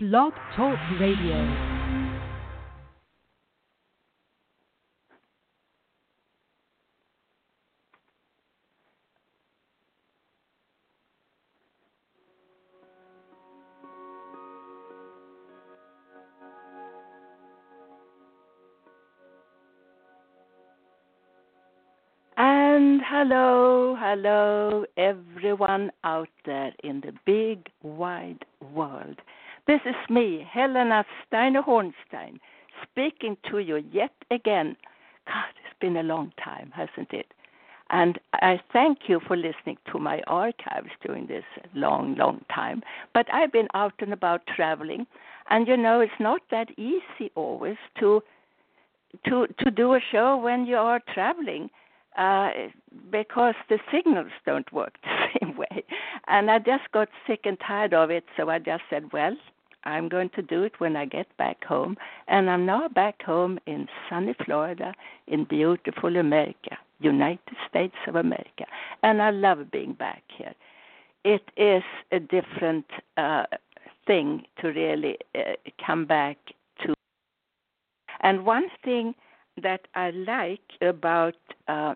Blog Talk Radio. And hello, hello, everyone out there in the big wide world. This is me, Helena Steiner Hornstein, speaking to you yet again. God, it's been a long time, hasn't it? And I thank you for listening to my archives during this long, long time. But I've been out and about traveling, and you know it's not that easy always to to to do a show when you are traveling uh, because the signals don't work the same way. And I just got sick and tired of it, so I just said, well, I'm going to do it when I get back home. And I'm now back home in sunny Florida, in beautiful America, United States of America. And I love being back here. It is a different uh, thing to really uh, come back to. And one thing that I like about uh,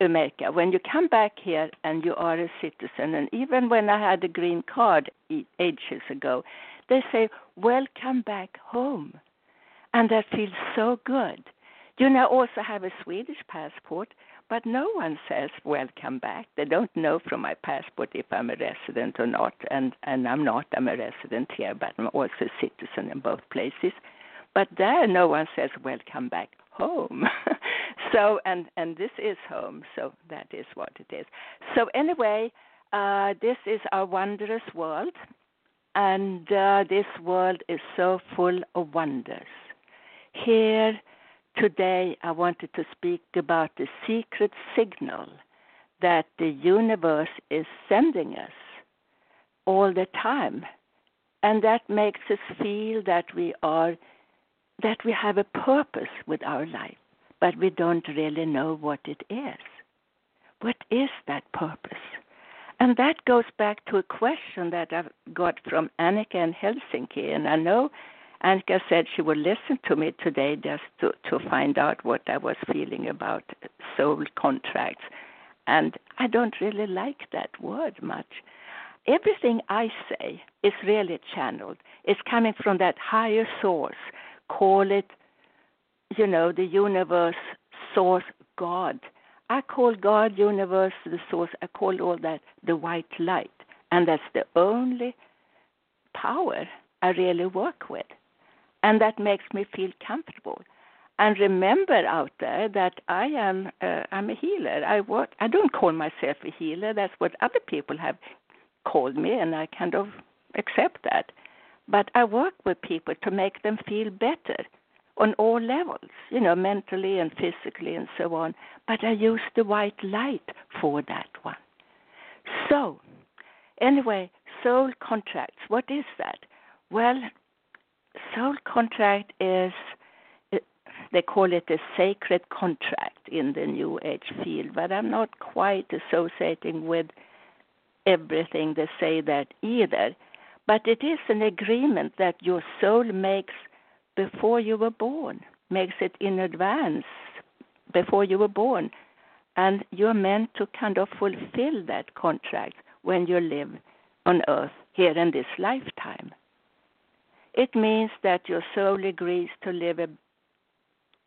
America, when you come back here and you are a citizen, and even when I had a green card ages ago, they say, Welcome back home. And that feels so good. You know, also have a Swedish passport, but no one says welcome back. They don't know from my passport if I'm a resident or not, and, and I'm not. I'm a resident here, but I'm also a citizen in both places. But there, no one says welcome back home. so, and and this is home, so that is what it is. So anyway, uh, this is our wondrous world, and uh, this world is so full of wonders. Here today, I wanted to speak about the secret signal that the universe is sending us all the time. And that makes us feel that we are that we have a purpose with our life, but we don't really know what it is. What is that purpose? And that goes back to a question that I've got from Annika in Helsinki. And I know Annika said she would listen to me today just to, to find out what I was feeling about soul contracts. And I don't really like that word much. Everything I say is really channeled. It's coming from that higher source. Call it, you know, the universe, source, God I call God, universe, the source, I call all that the white light. And that's the only power I really work with. And that makes me feel comfortable. And remember out there that I am uh, I'm a healer. I work I don't call myself a healer, that's what other people have called me and I kind of accept that. But I work with people to make them feel better on all levels, you know, mentally and physically and so on. But I use the white light for that one. So, anyway, soul contracts. What is that? Well, soul contract is uh, they call it a sacred contract in the new age field, but I'm not quite associating with everything they say that either. But it is an agreement that your soul makes before you were born, makes it in advance before you were born. And you're meant to kind of fulfill that contract when you live on earth here in this lifetime. It means that your soul agrees to live a,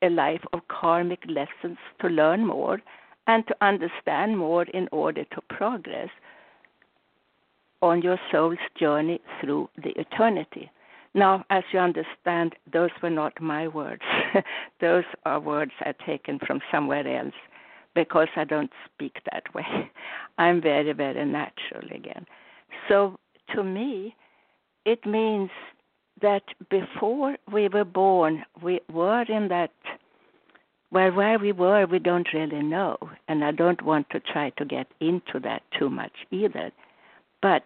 a life of karmic lessons to learn more and to understand more in order to progress on your soul's journey through the eternity. Now, as you understand, those were not my words. those are words I taken from somewhere else because I don't speak that way. I'm very, very natural again. So to me, it means that before we were born, we were in that well, where we were, we don't really know, and I don't want to try to get into that too much either. But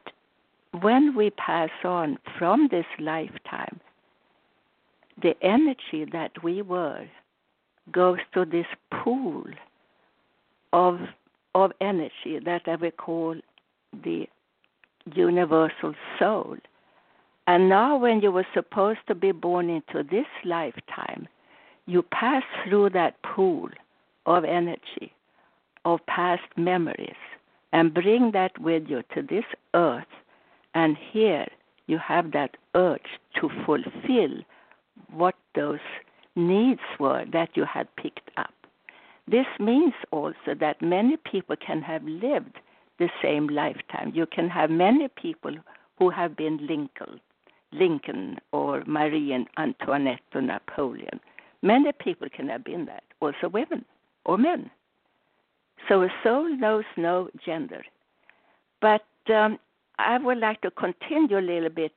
when we pass on from this lifetime, the energy that we were goes to this pool of of energy that I will call the universal soul. And now, when you were supposed to be born into this lifetime, you pass through that pool of energy, of past memories, and bring that with you to this earth. And here you have that urge to fulfill what those needs were that you had picked up. This means also that many people can have lived the same lifetime. You can have many people who have been Lincoln, Lincoln or Marie Antoinette or Napoleon. Many people can have been that, also women or men. So a soul knows no gender. But um, I would like to continue a little bit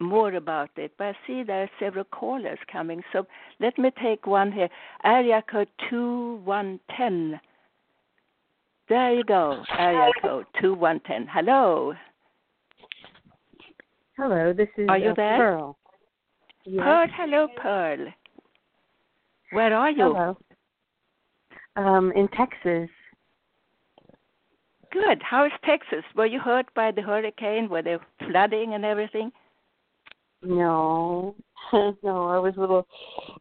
more about it, but I see there are several callers coming. So let me take one here. Area code 2110. There you go. Area code 2110. Hello. Hello, this is Are you uh, there? Pearl. Yes. Pearl, hello, Pearl. Where are you? Hello. Um, in Texas. Good. How is Texas? Were you hurt by the hurricane? Were there flooding and everything? No, no, I was a little.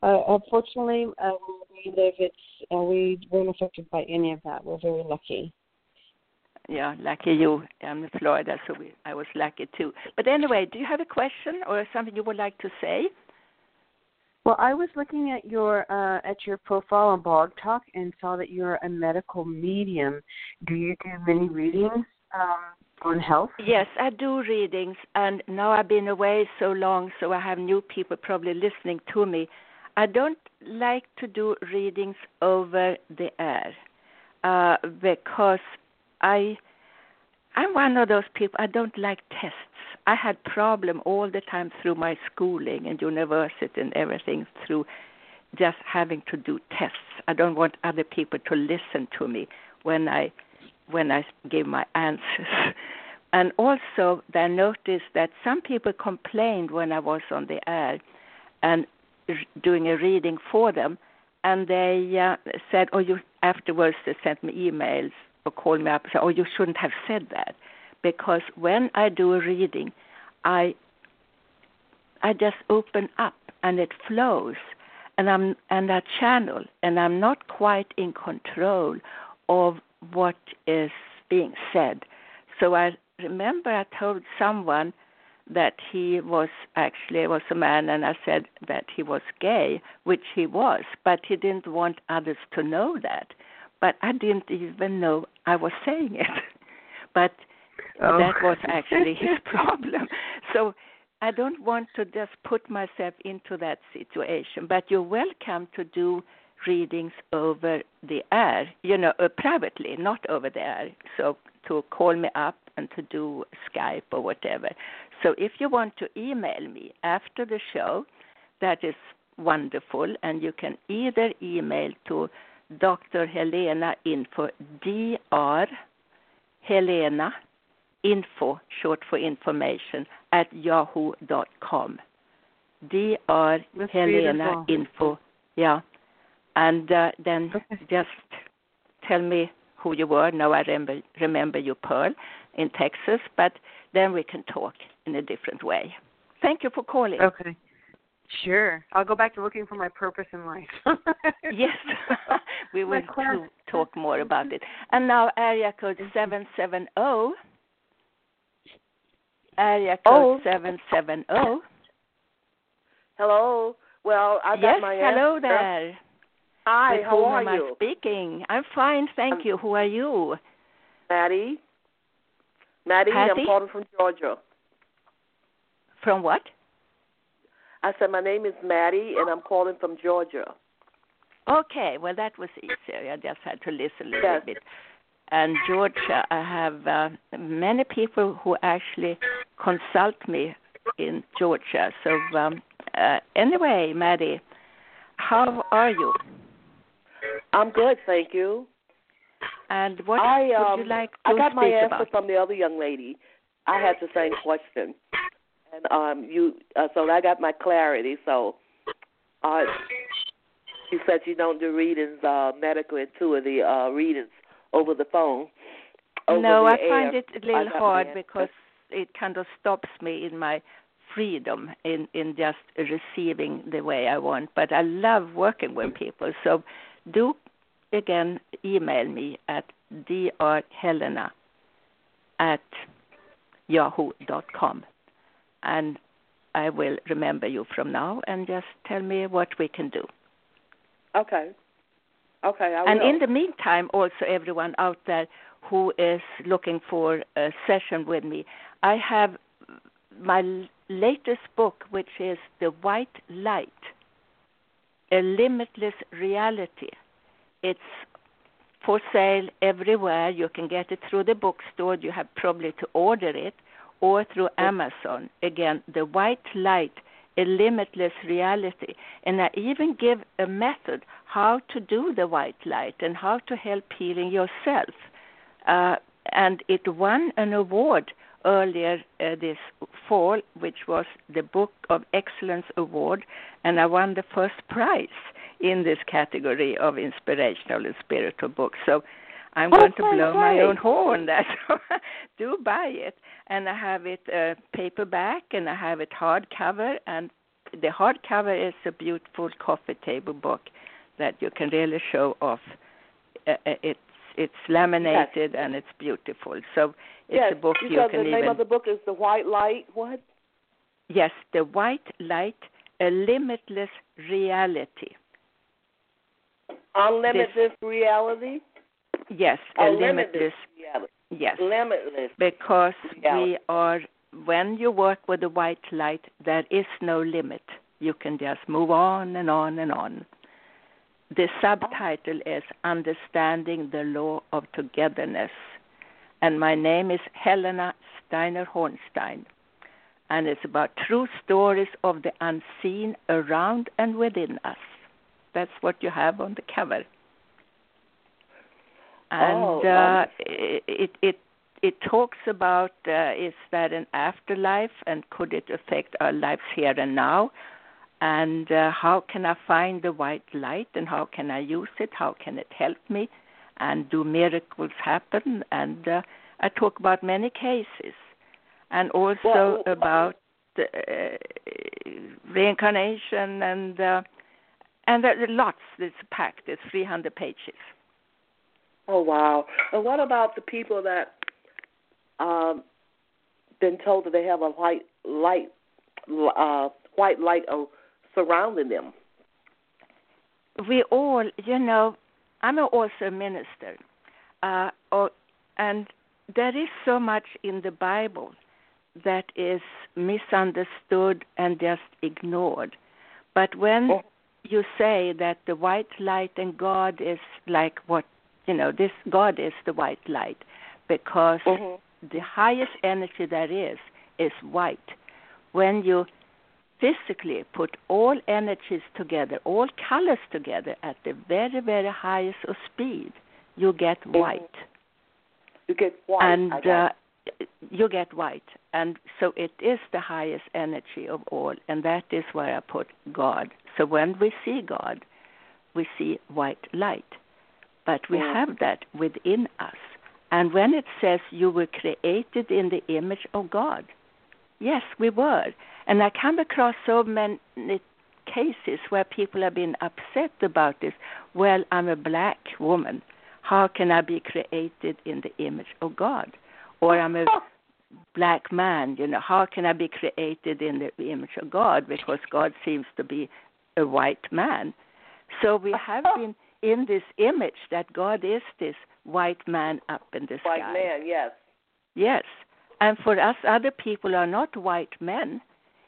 Uh, unfortunately, uh, we live. It's uh, we weren't affected by any of that. We're very lucky. Yeah, lucky you. I'm in Florida, so we, I was lucky too. But anyway, do you have a question or something you would like to say? Well, I was looking at your uh, at your profile on Blog Talk and saw that you're a medical medium. Do you do many readings um, on health? Yes, I do readings, and now I've been away so long, so I have new people probably listening to me. I don't like to do readings over the air uh, because I I'm one of those people. I don't like tests. I had problem all the time through my schooling and university and everything through just having to do tests. I don't want other people to listen to me when I when I give my answers. And also, I noticed that some people complained when I was on the air and doing a reading for them, and they uh, said, "Oh, you." Afterwards, they sent me emails called me up and said, "Oh, you shouldn't have said that," because when I do a reading, I I just open up and it flows, and I'm and I channel, and I'm not quite in control of what is being said. So I remember I told someone that he was actually was a man and I said that he was gay, which he was, but he didn't want others to know that. But I didn't even know I was saying it. but Oh. that was actually his problem. So I don't want to just put myself into that situation, but you're welcome to do readings over the air, you know, uh, privately, not over the air. So to call me up and to do Skype or whatever. So if you want to email me after the show, that is wonderful, and you can either email to Dr. Helena Info, Dr. Helena Info, short for information, at yahoo.com. Dr. That's Helena beautiful. Info, yeah. And uh, then Okay. just tell me who you were. Now I remember, remember you, Pearl, in Texas, but then we can talk in a different way. Thank you for calling. Okay. Sure. I'll go back to looking for my purpose in life. Yes, we will talk more about it. And now area code 770. Area code Oh. 770. Hello. Well, I got my. Yes, hello there. Hi, With how are am I you? speaking? I'm fine, thank Um, you. Who are you? Maddie? Maddie, Patty? I'm calling from Georgia. From what? I said my name is Maddie and I'm calling from Georgia. Okay, well that was easier. I just had to listen a little Yes. bit. And Georgia, I have uh, many people who actually consult me in Georgia. So um, uh, anyway, Maddie, how are you? I'm good, thank you. And what I um would you like to I got my answer about? from the other young lady. I had the same question. And um you uh, so I got my clarity. So uh you said you don't do readings uh medical intuitive uh readings over the phone. Over no, the I air. find it a little hard because it kind of stops me in my freedom in in just receiving the way I want. But I love working with people. So do again email me at drhelena at yahoo.com and I will remember you from now and just tell me what we can do. Okay. Okay, I and in the meantime, also everyone out there who is looking for a session with me, I have my latest book, which is The White Light, A Limitless Reality. It's for sale everywhere. You can get it through the bookstore. You have probably to order it or through Amazon. Again, The White Light, A Limitless Reality. And I even give a method how to do the white light and how to help healing yourself. Uh, and it won an award earlier uh, this fall, which was the Book of Excellence Award, and I won the first prize in this category of inspirational and spiritual books. So I'm Oh, going to blow my own horn. That do buy it, and I have it uh, paperback, and I have it hardcover, and the hardcover is a beautiful coffee table book that you can really show off. Uh, uh, it's it's laminated and it's beautiful. So it's yes, a book you you can the name of the book is The White Light. What? yes, the white light, a limitless reality. Unlimited reality. Yes, a limitless reality. yes. Limitless. because reality. we are when you work with the white light there is no limit you can just move on and on and on the subtitle is understanding the law of togetherness and my name is helena steiner hornstein and it's about true stories of the unseen around and within us that's what you have on the cover and Oh, uh, it it it talks about uh, is that an afterlife and could it affect our lives here and now? And uh, how can i find the white light and how can i use it? How can it help me and do miracles happen? And uh, i talk about many cases. And also Well, about uh, reincarnation and uh, and there are lots. It's packed. It's 300 pages Oh wow! And what about the people that um been told that they have a white light, uh, white light surrounding them? we all, you know, I'm a- also a minister, uh, or, and there is so much in the Bible that is misunderstood and just ignored. But when Oh. you say that the white light and God is like what, you know, this God is the white light because the highest energy there is is white. When you physically put all energies together, all colors together at the very, very highest of speed, you get white. You get white. And uh, you get white. And so it is the highest energy of all, and that is where I put God. So when we see God, we see white light. But we Mm. have that within us. And when it says you were created in the image of God, yes, we were. And I come across so many cases where people have been upset about this. Well, I'm a black woman. How can I be created in the image of God? Or I'm a black man, you know, how can I be created in the image of God? Because God seems to be a white man. So we have been in this image that God is this white man up in the white sky. White man. Yes. Yes. And for us other people are not white men,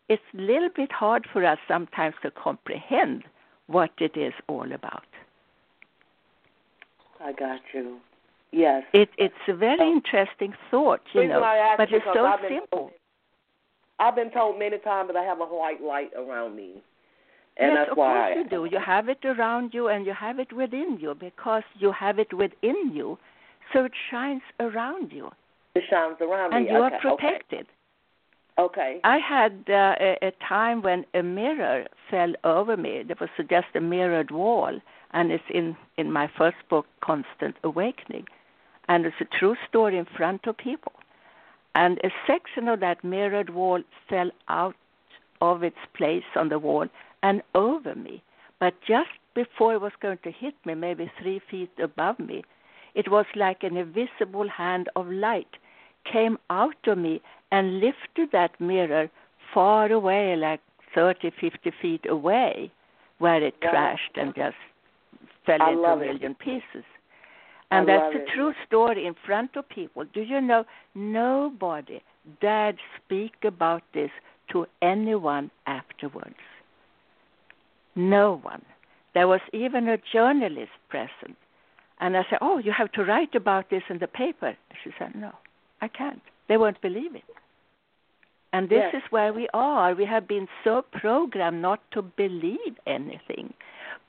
it's a little bit hard for us sometimes to comprehend what it is all about. I got you. Yes. It it's a very interesting thought, you know, but it's so I've simple. Told, I've been told many times that I have a white light around me, and yes, that's of why course you do. You have it around you and you have it within you because you have it within you, so it shines around you, it shines around and me. you okay, are protected. Okay. I had uh, a, a time when a mirror fell over me. There was just a mirrored wall, and it's in in my first book, Constant Awakening, and it's a true story in front of people. And a section of that mirrored wall fell out of its place on the wall and over me. But just before it was going to hit me, maybe three feet above me, it was like an invisible hand of light came out of me and lifted that mirror far away, like 30, 50 feet away, where it Yeah. crashed and just fell I into a love it. million pieces. I And that's love a true story in front of people. Do you know nobody dared speak about this to anyone afterwards? No one. There was even a journalist present. And I said, Oh, you have to write about this in the paper. She said, No, I can't. They won't believe it. And this Yes. is where we are. We have been so programmed not to believe anything.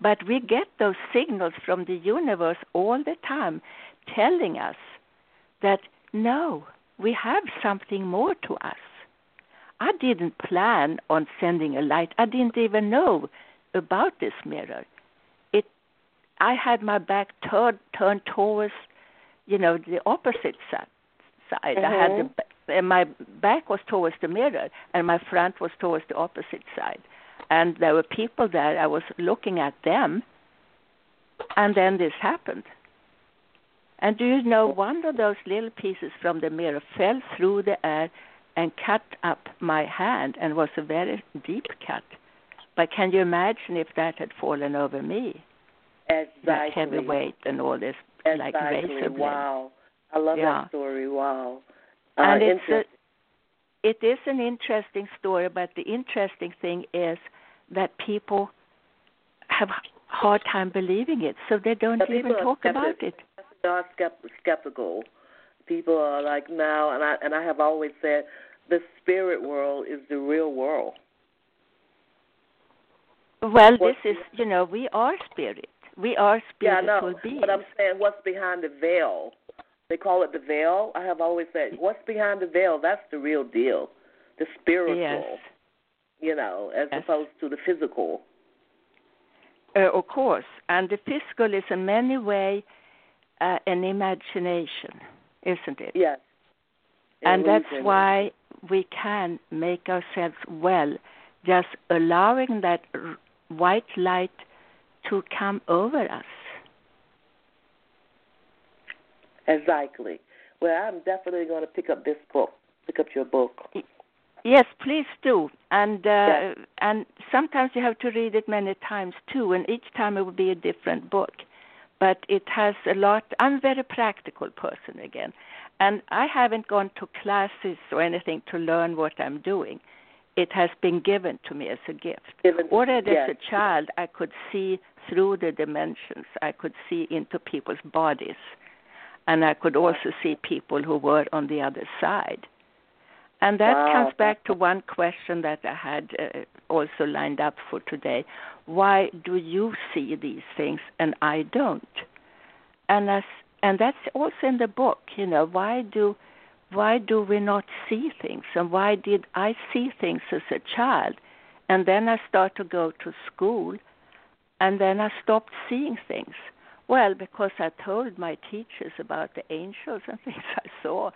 But we get those signals from the universe all the time telling us that no, we have something more to us. I didn't plan on sending a light. I didn't even know about this mirror. It I had my back turned turned towards you know the opposite side. side. I had the, Mhm. and my back was towards the mirror and my front was towards the opposite side. And there were people there. I was looking at them, and then this happened. And do you know one of those little pieces from the mirror fell through the air and cut up my hand and was a very deep cut. But can you imagine if that had fallen over me? That heavy weight and all this like Exactly. razor blade. Wow. I love Yeah. that story. Wow. Uh, and it's a, it is an interesting story, but the interesting thing is that people have a hard time believing it, so they don't people even talk skeptic- about it. They are skeptical. People are like now, and I and I have always said the spirit world is the real world. Well, this is, you know, we are spirit. We are Yeah, I spiritual know. beings. But I'm saying, what's behind the veil? They call it the veil. I have always said, what's behind the veil? That's the real deal, the spiritual. Yes. You know, as Yes. opposed to the physical. Uh, of course, and the physical is in many way uh, an imagination, isn't it? Yes. and that's why we can make ourselves well, just allowing that r- white light to come over us. Exactly. Well, I'm definitely going to pick up this book. Pick up your book. Yes, please do. And uh, Yes. and sometimes you have to read it many times too, and each time it will be a different book. But it has a lot. I'm a very practical person again, and I haven't gone to classes or anything to learn what I'm doing. It has been given to me as a gift. Given- Already yes. as a child, I could see through the dimensions. I could see into people's bodies, and I could also see people who were on the other side. And that Wow. comes back to one question that I had uh, also lined up for today. Why do you see these things and I don't? And as, and that's also in the book, you know, why do why do we not see things and why did I see things as a child and then I start to go to school and then I stopped seeing things. Well, because I told my teachers about the angels and things I saw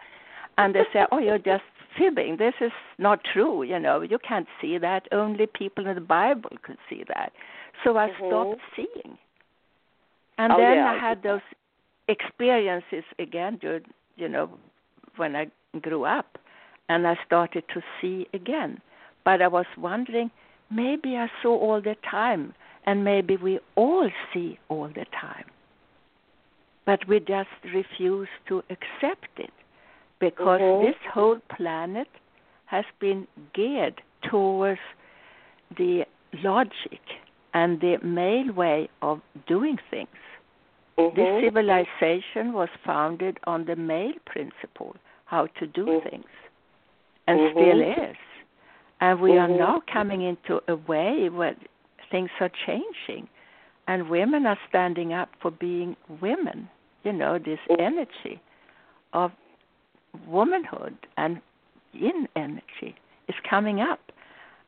and they say, "Oh, you're just fibbing. This is not true. You know, you can't see that. Only people in the Bible could see that." So I Mhm. stopped seeing, and Oh, then yeah. I had those experiences again. During, you know, when I grew up, and I started to see again. But I was wondering, maybe I saw all the time, and maybe we all see all the time. But we just refuse to accept it because Mhm. this whole planet has been geared towards the logic and the male way of doing things. This Mhm. civilization was founded on the male principle, how to do Mhm. things, and Mhm. still is. And we are Mhm. now coming into a way where things are changing, and women are standing up for being women. You know, this Mhm. energy of womanhood and yin energy is coming up.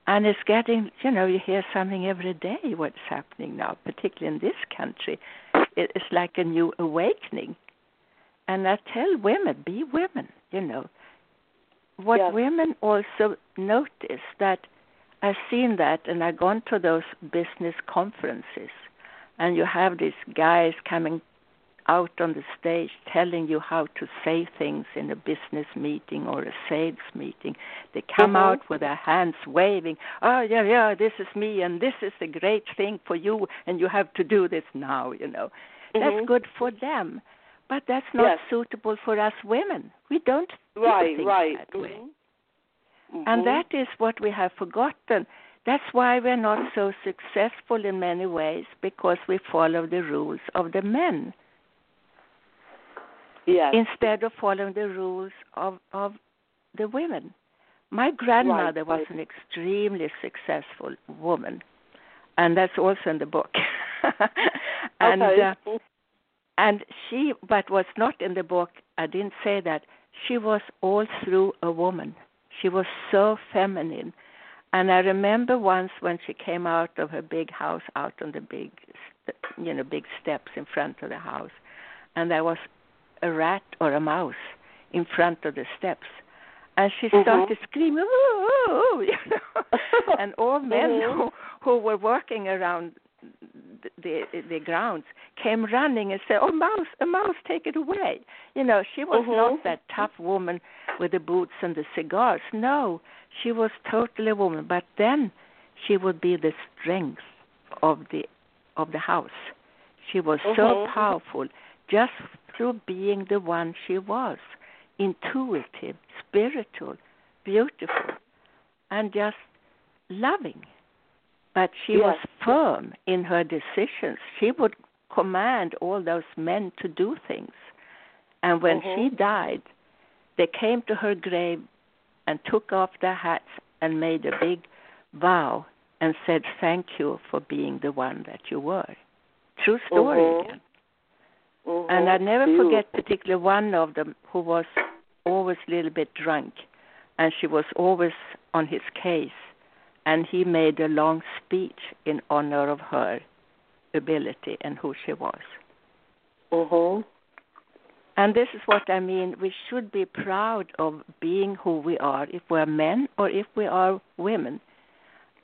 And it's getting, you know, you hear something every day what's happening now, particularly in this country. It's like a new awakening. And I tell women, be women, you know. What Yeah. women also notice that I've seen that, and I've gone to those business conferences, and you have these guys coming out on the stage telling you how to say things in a business meeting or a sales meeting. They come Mhm. out with their hands waving, oh, yeah, yeah, this is me, and this is a great thing for you, and you have to do this now, you know. That's Mhm. good for them, but that's not Yes. suitable for us women. We don't do Right, right. that way. Mhm. And Mhm. that is what we have forgotten. That's why we're not so successful in many ways because we follow the rules of the men yes. instead of following the rules of, of the women. My grandmother was right. an extremely successful woman, and that's also in the book. and okay. uh, and she, but what's not in the book, I didn't say that. She was all through a woman. She was so feminine. And I remember once when she came out of her big house, out on the big, you know, big steps in front of the house, and there was a rat or a mouse in front of the steps, and she Mhm. started screaming, ooh, ooh, ooh, you know, and all men Mhm. who who were working around the, the grounds came running and said, "Oh, mouse, a mouse, take it away!" You know, she was Mhm. not that tough woman with the boots and the cigars. No, she was totally a woman. But then she would be the strength of the of the house. She was so Mhm. powerful just through being the one she was, intuitive, spiritual, beautiful, and just loving. But she was firm in her decisions. She would command all those men to do things. And when she Mhm. died, they came to her grave and took off their hats and made a big vow and said, Thank you for being the one that you were. True story Mhm. again. Mhm. And I never Beautiful. forget particularly one of them who was always a little bit drunk, and she was always on his case, and he made a long speech in honor of her ability and who she was. Mhm. And this is what I mean. We should be proud of being who we are, if we're men or if we are women.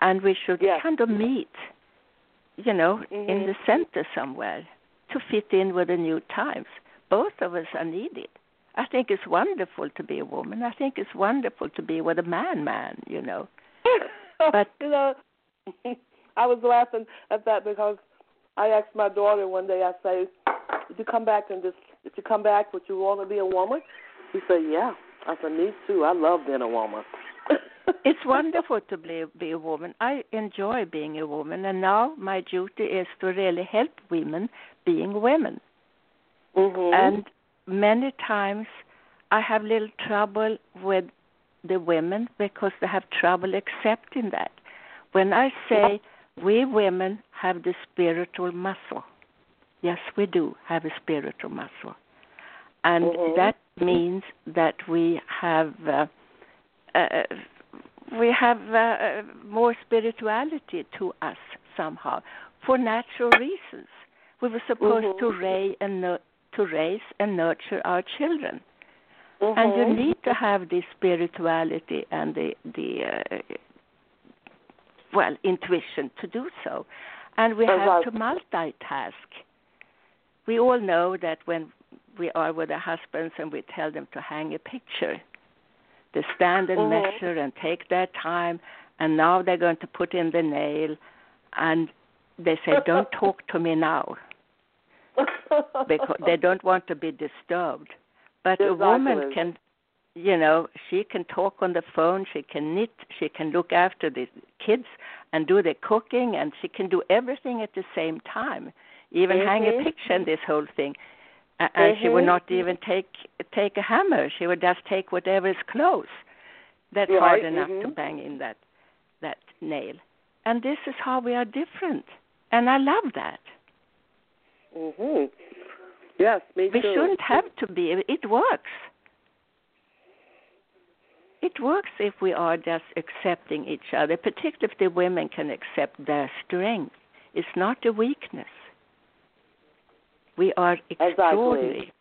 And we should Yes. kind of meet, you know, in Mhm. the center somewhere to fit in with the new times. Both of us are needed. I think it's wonderful to be a woman. I think it's wonderful to be with a man, man, you know. But- you know, I was laughing at that because I asked my daughter one day. I say, "Did you come back and just? Did you come back? Would you want to be a woman?" She said, "Yeah." I said, "Me too. I love being a woman." It's wonderful to be, be a woman. I enjoy being a woman, and now my duty is to really help women being women. mhm. And many times I have little trouble with the women because they have trouble accepting that. When I say we women have the spiritual muscle, yes, we do have a spiritual muscle. And Mhm. that means that we have. Uh, uh, we have uh, uh, more spirituality to us somehow for natural reasons. We were supposed Mhm. to raise and nur- to raise and nurture our children, Mhm. and you need to have the spirituality and the the uh, well intuition to do so, and we have to multitask. We all know that when we are with our husbands and we tell them to hang a picture, they stand and Mhm. measure and take their time, and now they're going to put in the nail, and they say, "Don't talk to me now," because they don't want to be disturbed. But a woman can, you know, she can talk on the phone, she can knit, she can look after the kids and do the cooking, and she can do everything at the same time. Even hang a Mhm. picture in this whole thing. And she would not even take take a hammer. She would just take whatever is close. That's hard enough to mhm. bang in that that nail. And this is how we are different. And I love that. mhm. Yes, me We too. shouldn't have to be. It works. It works if we are just accepting each other, particularly if the women can accept their strength. It's not a weakness. We are extraordinary,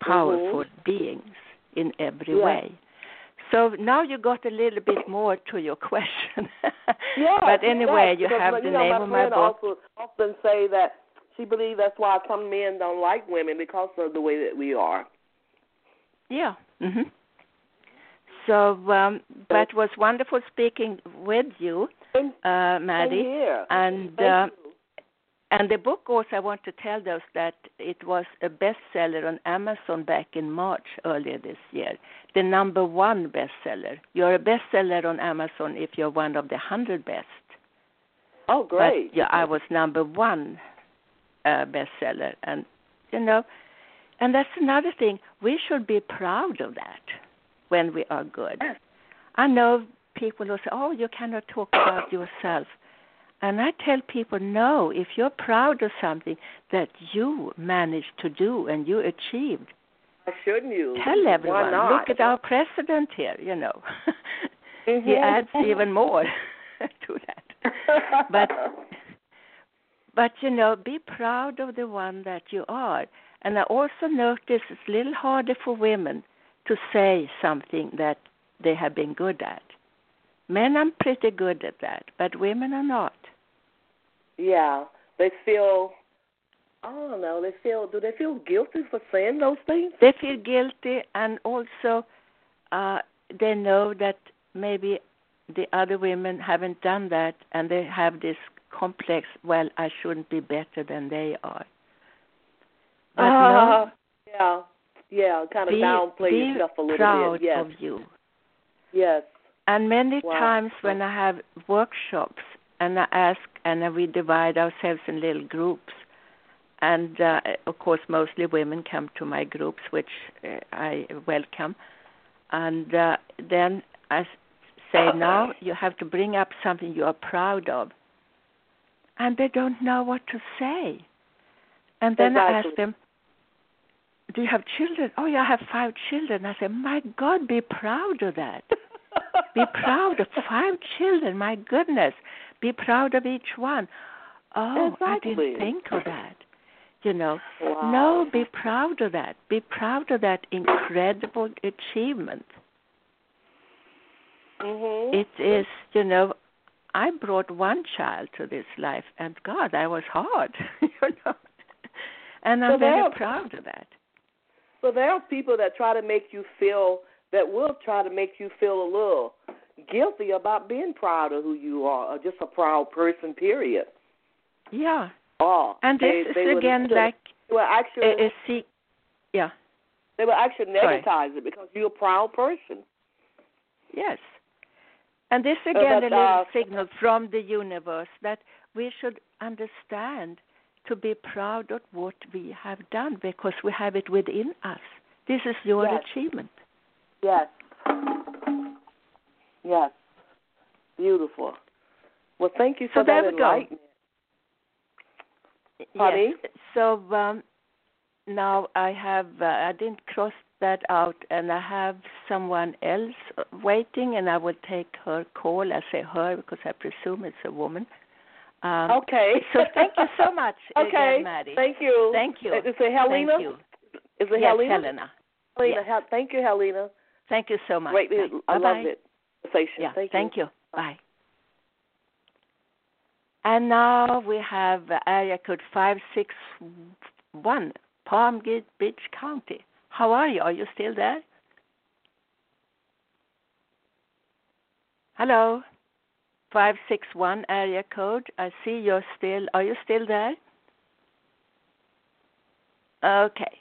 powerful mm-hmm. beings in every Yeah. way. So now you got a little bit more to your question. Yes, but anyway, yes, you have you the know, name my of my book. Also, often say that she believes that's why some men don't like women because of the way that we are. Yeah. Mhm. So, um, but it was wonderful speaking with you, Same, uh, same Maddie. here. And Thank uh, you. and the book also, I want to tell those that it was a bestseller on Amazon back in March earlier this year. The number one bestseller. You're a bestseller on Amazon if you're one of the hundred best. Oh, great. But yeah, I was number one uh, bestseller, and you know, and that's another thing. We should be proud of that when we are good. I know people who say, "Oh, you cannot talk about yourself," and I tell people, "No. If you're proud of something that you managed to do and you achieved, Why shouldn't you? tell everyone. Look at our president here. You know, he Mhm. adds even more to that." But but you know, be proud of the one that you are. And I also notice it's a little harder for women to say something that they have been good at. Men are pretty good at that, but women are not. yeah, they feel. I don't know. They feel. Do they feel guilty for saying those things? They feel guilty, and also uh, they know that maybe the other women haven't done that, and they have this complex. Well, I shouldn't be better than they are. But no, Uh, yeah, yeah. Kind of be, downplay be yourself a little proud bit. Yes, of you. yes. And many Wow. times when I have workshops and I ask and we divide ourselves in little groups, and uh, of course mostly women come to my groups, which uh, I welcome, and uh, then I say now you have to bring up something you are proud of, and they don't know what to say, and then I ask them. Do you have children? Oh, yeah, I have five children. I say, my God, be proud of that. Be proud of five children. My goodness. Be proud of each one. Oh, I didn't think of that. You know, Wow. no, be proud of that. Be proud of that incredible achievement. Mhm. It is, you know, I brought one child to this life, and God, I was hard, you know. And I'm So very there- proud of that. So there are people that try to make you feel that will try to make you feel a little guilty about being proud of who you are, or just a proud person. Period. Yeah. Oh, And they, this they is again like will actually a, a see, yeah. they will actually Sorry. negatize it because you're a proud person. Yes. And this So again that, a little signal from the universe that we should understand to be proud of what we have done because we have it within us. This is your Yes. achievement. Yes. Yes. Beautiful. Well, thank you So for there that we go. enlightenment. Yes. So um, now I have uh, I didn't cross that out, and I have someone else waiting, and I will take her call. I say her because I presume it's a woman. Um, Okay. So thank you so much, okay. again, Maddie. Thank you. Thank you. Is it Helena? Thank you. Is it yes, Helena? Helena. Helena. Yes. Thank you, Helena. Thank you so much. Greatly, I loved it. Yeah, Thank, thank you. Bye. And now we have area code 561, Palm Beach County. How are you? Are you still there? Hello? 561 area code. I see you're still. Are you still there? Okay.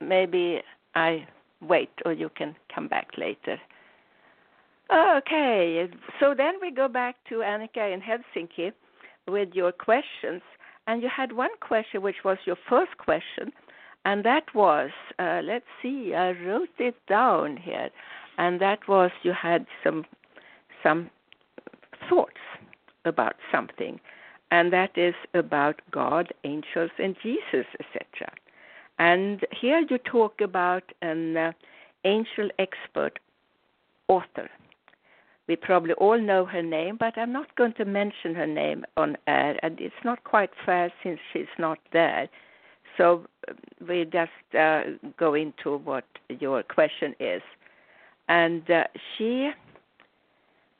Maybe I wait or you can come back later. Okay, so then we go back to Annika in Helsinki with your questions. And you had one question, which was your first question, and that was uh, let's see, I wrote it down here, and that was you had some some thoughts about something, and that is about God, angels, and Jesus, etc. And here you talk about an uh, angel expert author. We probably all know her name, but I'm not going to mention her name on air, and it's not quite fair since she's not there. So we just uh, go into what your question is. and uh, she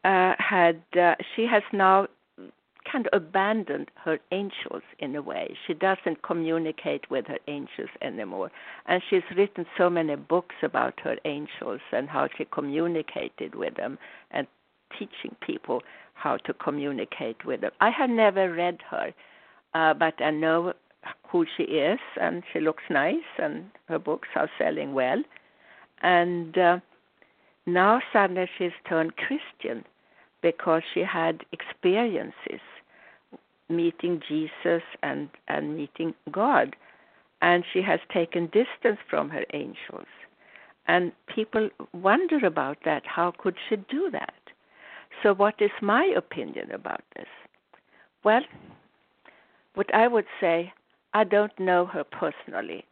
uh, had uh, she has now kind of abandoned her angels in a way. She doesn't communicate with her angels anymore. And she's written so many books about her angels and how she communicated with them and teaching people how to communicate with them. I have never read her, uh, but I know who she is, and she looks nice, and her books are selling well. And uh, now suddenly she's turned Christian because she had experiences meeting Jesus and, and meeting God. And she has taken distance from her angels. And people wonder about that. How could she do that? So, what is my opinion about this? Well, what I would say, I don't know her personally,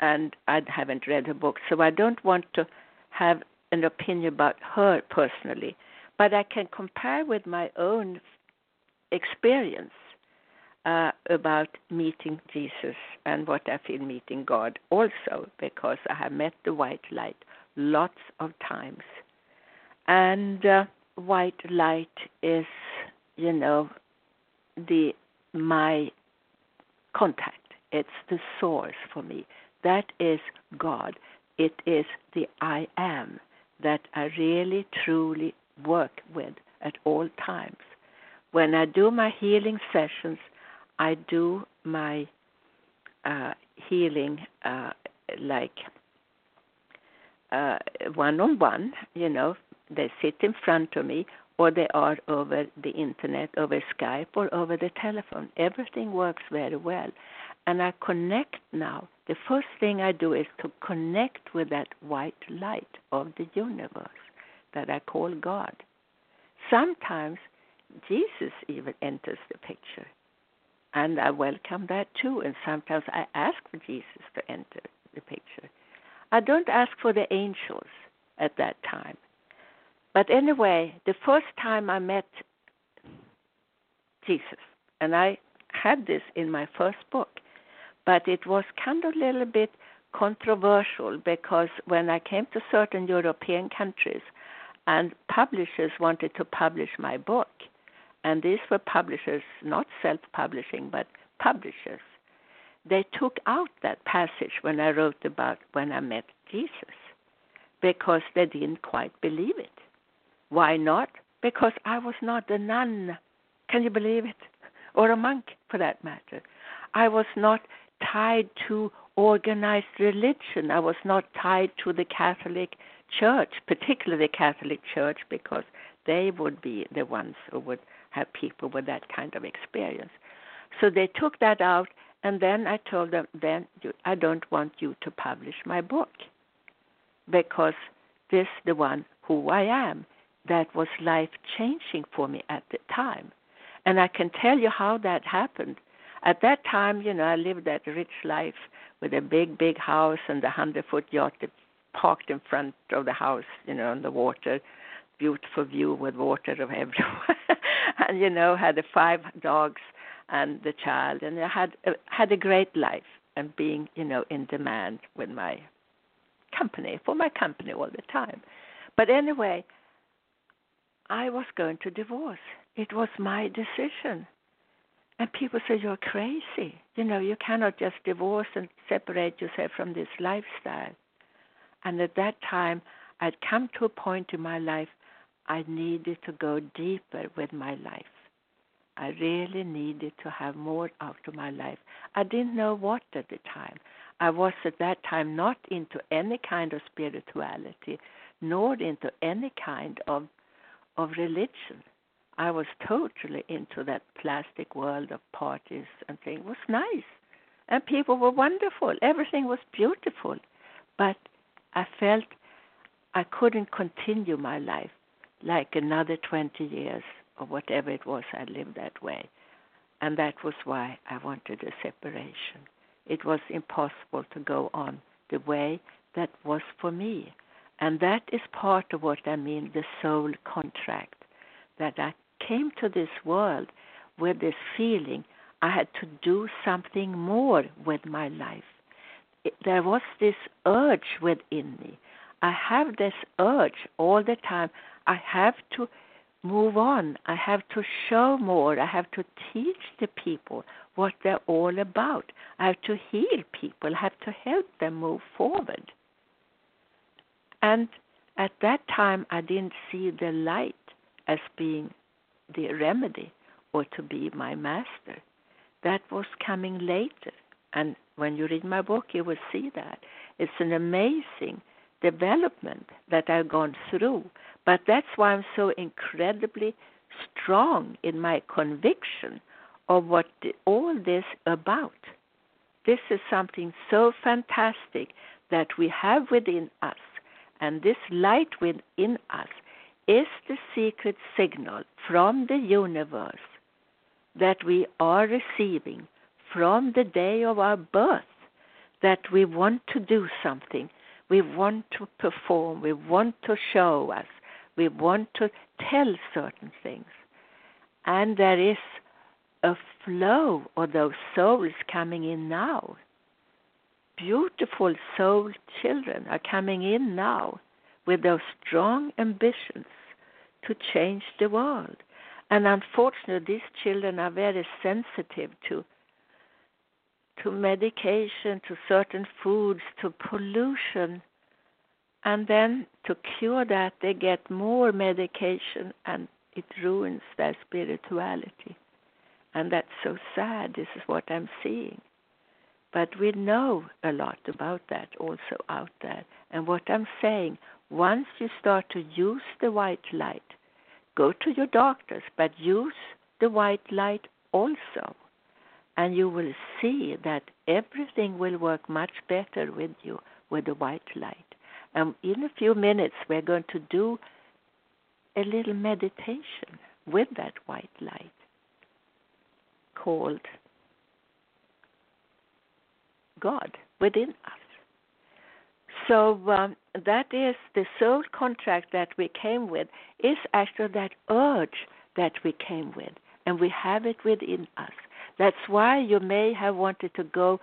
and I haven't read her book, so I don't want to have an opinion about her personally. But I can compare with my own experience uh, about meeting Jesus and what I feel meeting God also, because I have met the white light lots of times. And uh, white light is, you know, the my contact. It's the source for me. That is God. It is the I am that I really truly work with at all times. When I do my healing sessions, I do my uh, healing uh, like one on one, you know, they sit in front of me or they are over the internet, over Skype, or over the telephone. Everything works very well. And I connect now. The first thing I do is to connect with that white light of the universe that I call God. Sometimes Jesus even enters the picture. And I welcome that too. And sometimes I ask for Jesus to enter the picture. I don't ask for the angels at that time. But anyway, the first time I met Jesus, and I had this in my first book, but it was kind of a little bit controversial because when I came to certain European countries and publishers wanted to publish my book, and these were publishers, not self publishing, but publishers, they took out that passage when I wrote about when I met Jesus because they didn't quite believe it. Why not? Because I was not a nun. Can you believe it? Or a monk, for that matter. I was not tied to organized religion. I was not tied to the Catholic Church, particularly the Catholic Church, because they would be the ones who would have people with that kind of experience. So they took that out, and then I told them, then I don't want you to publish my book because this is the one who I am that was life changing for me at the time. And I can tell you how that happened. At that time, you know, I lived that rich life with a big, big house and a hundred foot yacht parked in front of the house, you know, on the water, beautiful view with water of everywhere, and you know, had the five dogs and the child, and I had uh, had a great life and being, you know, in demand with my company for my company all the time. But anyway, I was going to divorce. It was my decision. And people say, You're crazy. You know, you cannot just divorce and separate yourself from this lifestyle. And at that time, I'd come to a point in my life I needed to go deeper with my life. I really needed to have more out of my life. I didn't know what at the time. I was at that time not into any kind of spirituality, nor into any kind of of religion. I was totally into that plastic world of parties and things. It was nice. And people were wonderful. Everything was beautiful. But I felt I couldn't continue my life like another 20 years or whatever it was I lived that way. And that was why I wanted a separation. It was impossible to go on the way that was for me. And that is part of what I mean the soul contract. That I came to this world with this feeling I had to do something more with my life. There was this urge within me. I have this urge all the time. I have to move on. I have to show more. I have to teach the people what they're all about. I have to heal people. I have to help them move forward. And at that time, I didn't see the light as being the remedy or to be my master. That was coming later. And when you read my book, you will see that. It's an amazing development that I've gone through. But that's why I'm so incredibly strong in my conviction of what all this about. This is something so fantastic that we have within us, and this light within us is the secret signal from the universe that we are receiving from the day of our birth that we want to do something, we want to perform, we want to show us, we want to tell certain things. And there is a flow of those souls coming in now. Beautiful soul children are coming in now with those strong ambitions to change the world. And unfortunately, these children are very sensitive to to medication, to certain foods, to pollution. And then to cure that, they get more medication and it ruins their spirituality. And that's so sad. This is what I'm seeing. But we know a lot about that also out there. And what I'm saying, once you start to use the white light, go to your doctors, but use the white light also and you will see that everything will work much better with you with the white light. And in a few minutes, we're going to do a little meditation with that white light called God within us. So um, that is the soul contract that we came with, is actually that urge that we came with, and we have it within us. That's why you may have wanted to go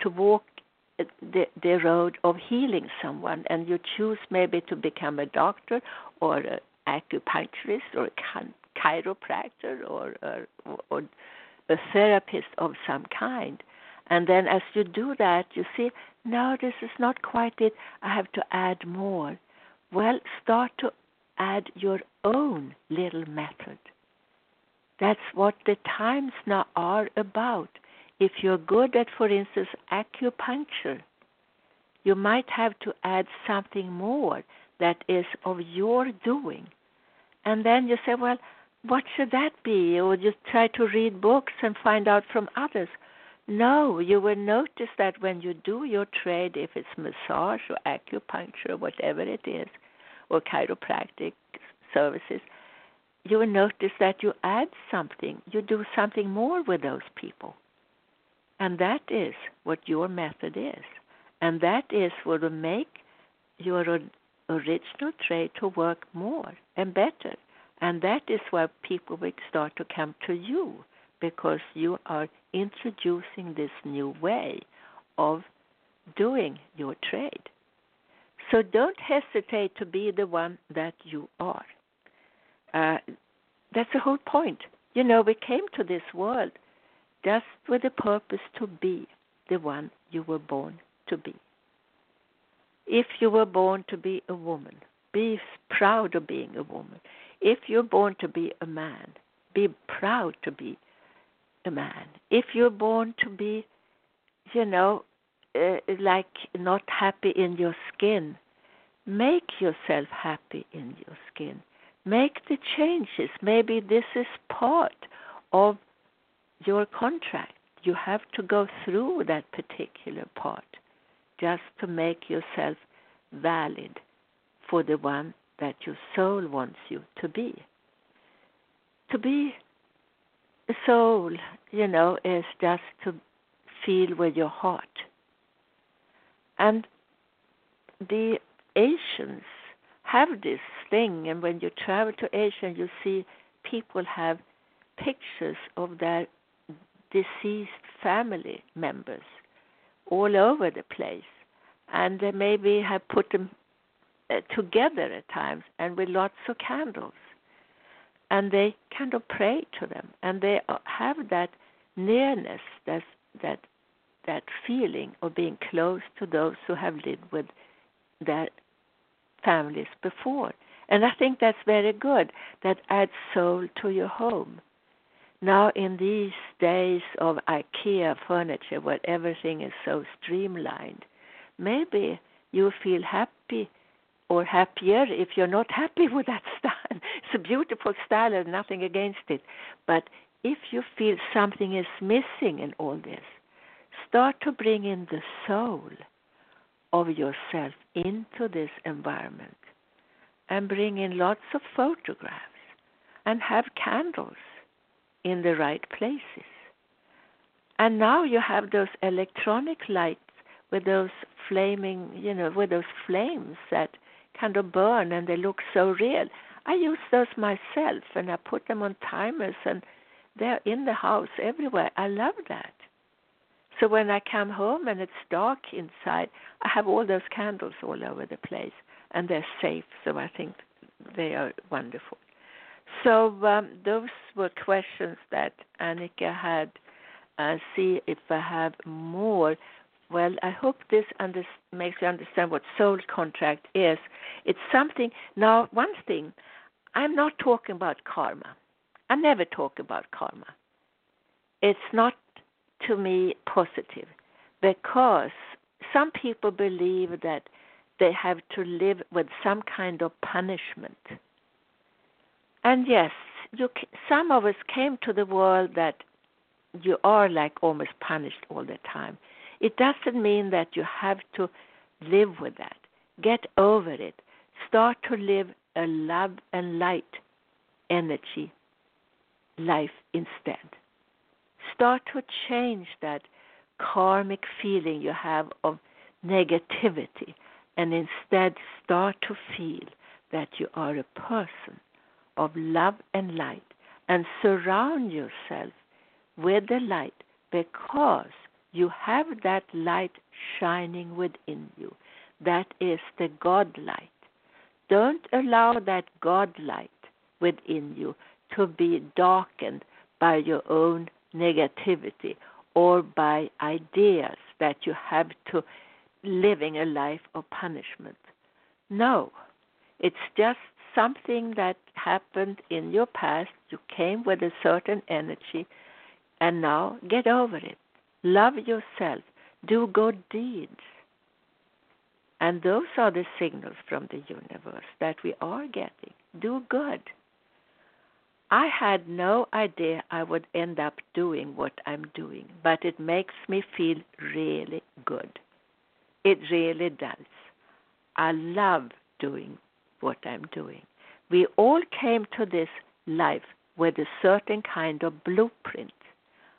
to walk the, the road of healing someone, and you choose maybe to become a doctor or an acupuncturist or a chiropractor or, or, or a therapist of some kind. And then as you do that, you see, no, this is not quite it. I have to add more. Well, start to add your own little method. That's what the times now are about. If you're good at, for instance, acupuncture, you might have to add something more that is of your doing. And then you say, well, what should that be? Or just try to read books and find out from others. No, you will notice that when you do your trade, if it's massage or acupuncture, or whatever it is, or chiropractic services, you will notice that you add something, you do something more with those people. And that is what your method is. And that is what will make your original trade to work more and better. And that is why people will start to come to you because you are introducing this new way of doing your trade. So don't hesitate to be the one that you are. Uh, that's the whole point. You know, we came to this world just with the purpose to be the one you were born to be. If you were born to be a woman, be proud of being a woman. If you're born to be a man, be proud to be man. If you're born to be, you know, uh, like not happy in your skin, make yourself happy in your skin. Make the changes. Maybe this is part of your contract. You have to go through that particular part just to make yourself valid for the one that your soul wants you to be. To be soul, you know, is just to feel with your heart. And the Asians have this thing, and when you travel to Asia, you see people have pictures of their deceased family members all over the place, and they maybe have put them uh, together at times and with lots of candles. And they kind of pray to them, and they have that nearness, that that that feeling of being close to those who have lived with their families before. And I think that's very good. That adds soul to your home. Now, in these days of IKEA furniture, where everything is so streamlined, maybe you feel happy or happier if you're not happy with that style. It's a beautiful style, and nothing against it. But if you feel something is missing in all this, start to bring in the soul of yourself into this environment and bring in lots of photographs and have candles in the right places. And now you have those electronic lights with those flaming, you know, with those flames that kind of burn and they look so real. I use those myself and I put them on timers and they're in the house everywhere. I love that. So when I come home and it's dark inside, I have all those candles all over the place and they're safe. So I think they are wonderful. So um, those were questions that Annika had. Uh, see if I have more. Well, I hope this under- makes you understand what soul contract is. It's something. Now, one thing, I'm not talking about karma. I never talk about karma. It's not to me positive because some people believe that they have to live with some kind of punishment. And yes, you, some of us came to the world that you are like almost punished all the time. It doesn't mean that you have to live with that. Get over it. Start to live a love and light energy life instead. Start to change that karmic feeling you have of negativity and instead start to feel that you are a person of love and light and surround yourself with the light because you have that light shining within you. That is the God light. Don't allow that God light within you to be darkened by your own negativity or by ideas that you have to living a life of punishment. No, it's just something that happened in your past. You came with a certain energy, and now get over it. Love yourself. Do good deeds. And those are the signals from the universe that we are getting. Do good. I had no idea I would end up doing what I'm doing, but it makes me feel really good. It really does. I love doing what I'm doing. We all came to this life with a certain kind of blueprint.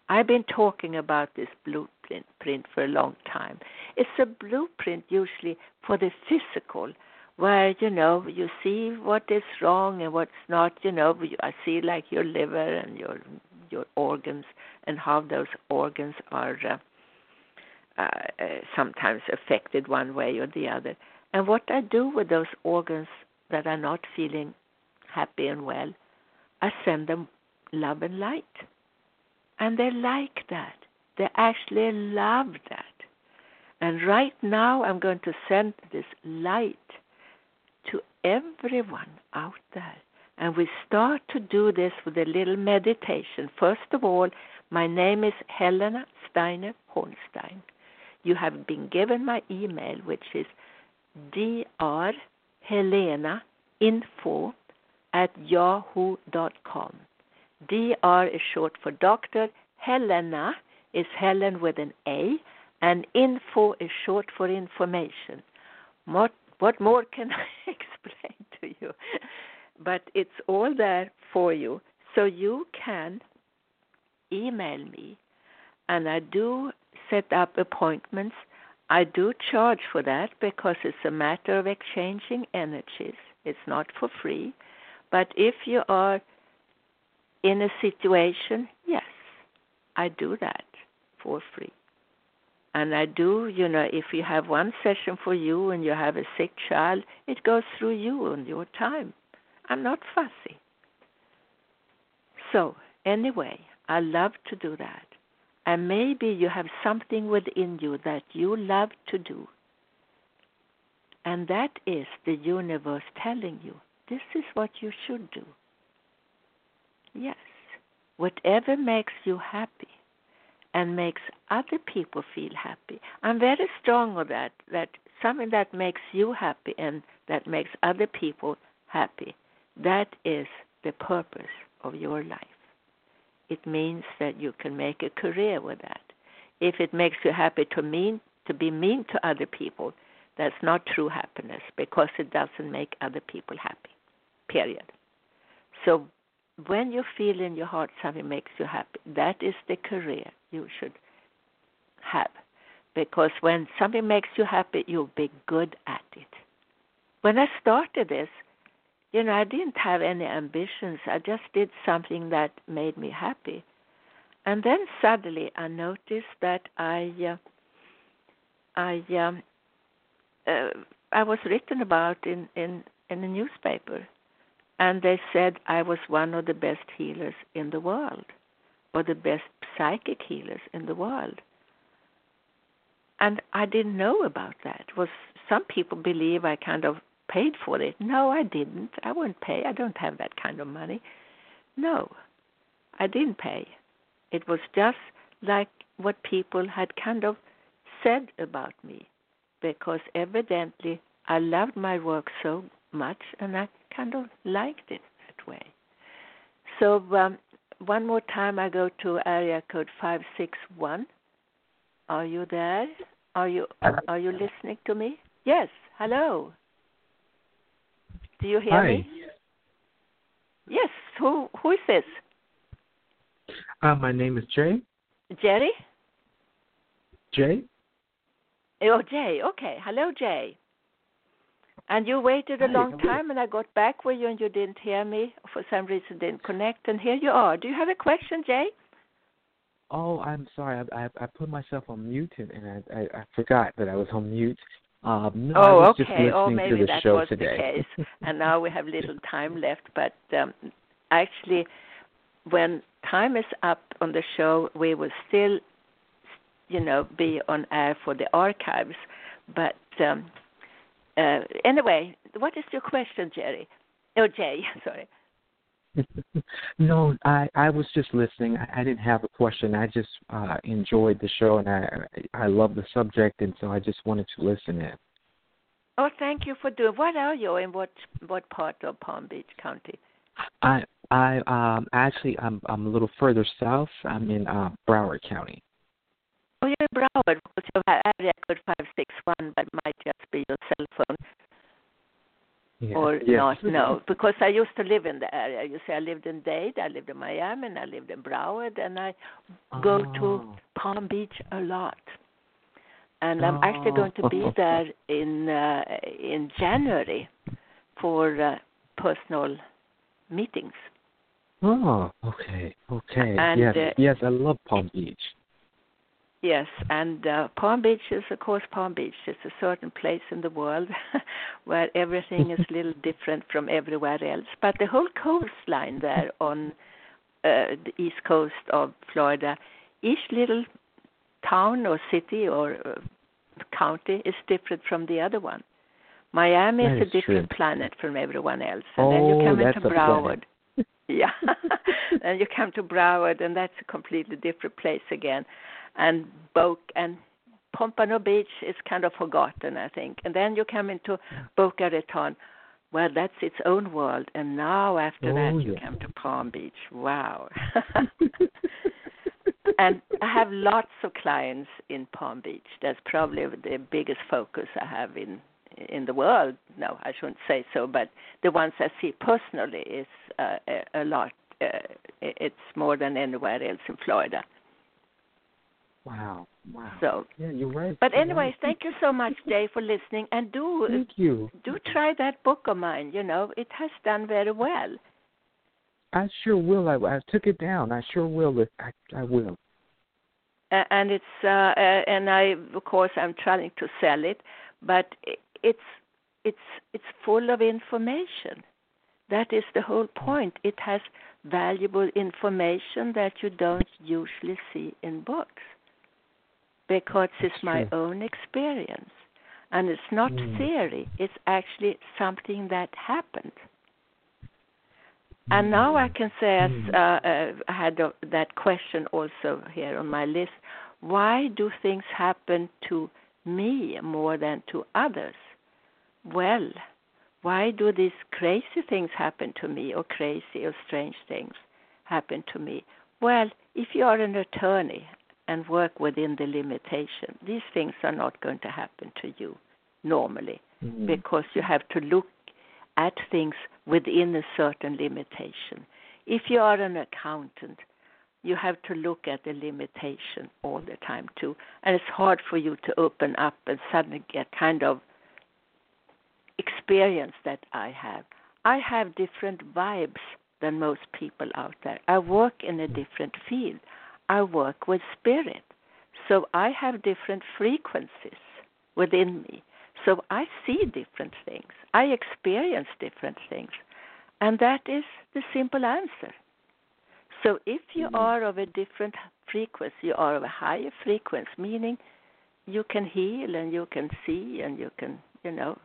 I've been talking about this blueprint for a long time. It's a blueprint usually for the physical, where you know you see what is wrong and what's not. You know, I see like your liver and your your organs and how those organs are uh, uh, sometimes affected one way or the other. And what I do with those organs that are not feeling happy and well, I send them love and light. And they like that. They actually love that. And right now, I'm going to send this light to everyone out there. And we start to do this with a little meditation. First of all, my name is Helena Steiner Hornstein. You have been given my email, which is drhelenainfo at yahoo.com. DR is short for Dr. Helena is Helen with an A, and info is short for information. What, what more can I explain to you? But it's all there for you. So you can email me, and I do set up appointments. I do charge for that because it's a matter of exchanging energies. It's not for free. But if you are in a situation, yes, I do that for free. And I do, you know, if you have one session for you and you have a sick child, it goes through you and your time. I'm not fussy. So, anyway, I love to do that. And maybe you have something within you that you love to do. And that is the universe telling you this is what you should do. Yes, whatever makes you happy and makes other people feel happy. I'm very strong on that, that something that makes you happy and that makes other people happy, that is the purpose of your life it means that you can make a career with that. If it makes you happy to mean to be mean to other people, that's not true happiness because it doesn't make other people happy. Period. So when you feel in your heart something makes you happy, that is the career you should have. Because when something makes you happy, you'll be good at it. When I started this, you know, I didn't have any ambitions. I just did something that made me happy. And then suddenly I noticed that I uh, I um, uh, I was written about in in in a newspaper and they said I was one of the best healers in the world or the best psychic healers in the world. And I didn't know about that. Was some people believe I kind of paid for it. No, I didn't. I won't pay. I don't have that kind of money. No, I didn't pay. It was just like what people had kind of said about me because evidently I loved my work so much and I kind of liked it that way. So um, one more time I go to area code 561. Are you there? Are you are you listening to me? Yes. Hello. Do you hear Hi. me? Yes. Who who is this? Uh, my name is Jay. Jerry? Jay? Oh, Jay. Okay. Hello, Jay. And you waited a Hi, long time, and I got back with you, and you didn't hear me. For some reason, didn't connect, and here you are. Do you have a question, Jay? Oh, I'm sorry. I I, I put myself on mute and, and I, I I forgot that I was on mute. Um, no, oh, okay. oh, to maybe the that show was today. the case. and now we have little time left. But um, actually, when time is up on the show, we will still, you know, be on air for the archives. But um, uh, anyway, what is your question, Jerry? Oh, Jay. Sorry. no, I I was just listening. I, I didn't have a question. I just uh enjoyed the show and I I love the subject and so I just wanted to listen in. Oh, thank you for doing. What are you in? What what part of Palm Beach County? I I um actually I'm I'm a little further south. I'm in uh Broward County. Oh, you're in Broward, because you have area code five six one, but might just be your cell phone. Yeah. or yes. not no because i used to live in the area you see i lived in dade i lived in miami and i lived in broward and i go to Oh. palm beach a lot and i'm actually going to be Oh. there in uh, in january for uh, personal meetings Oh, okay, okay. And, yes, uh, yes, I love Palm Beach. Yes, and uh, Palm Beach is, of course, Palm Beach. It's a certain place in the world where everything is a little different from everywhere else. But the whole coastline there on uh, the east coast of Florida, each little town or city or uh, county is different from the other one. Miami That is a different true. planet from everyone else, and then you Oh, come into. Broward. yeah, and you come to Broward, and that's a completely different place again. And Boca and Pompano Beach is kind of forgotten, I think. And then you come into Boca Raton. Well, that's its own world. And now after Oh, that, you yeah. come to Palm Beach. Wow. and I have lots of clients in Palm Beach. That's probably the biggest focus I have in in the world. No, I shouldn't say so, but the ones I see personally is uh, a, a lot. Uh, it's more than anywhere else in Florida. Wow, wow. So, yeah, you're right. but you're anyways, right. thank you so much, Jay, for listening. And do Thank you. do try that book of mine. You know, it has done very well. I sure will. I, I took it down. I sure will. I, I will. and it's uh, uh, and I of course I'm trying to sell it, but it's it's it's full of information. That is the whole point. It has valuable information that you don't usually see in books because it's my own experience. And it's not mm. theory, it's actually something that happened. And now I can say, as mm. uh, uh, I had a, that question also here on my list, why do things happen to me more than to others? Well, why do these crazy things happen to me, or crazy or strange things happen to me? Well, if you are an attorney and work within the limitation, these things are not going to happen to you normally mm-hmm. because you have to look at things within a certain limitation. If you are an accountant, you have to look at the limitation all the time too. And it's hard for you to open up and suddenly get kind of experience that I have. I have different vibes than most people out there. I work in a different field. I work with spirit. So I have different frequencies within me. So I see different things. I experience different things. And that is the simple answer. So if you mm-hmm. are of a different frequency, you are of a higher frequency, meaning you can heal and you can see and you can, you know,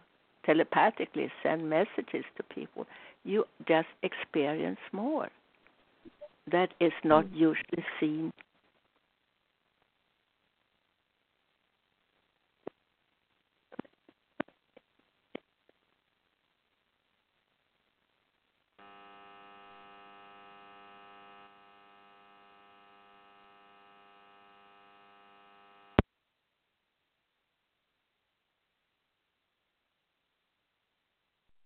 telepathically send messages to people, you just experience more. That is not mm. usually seen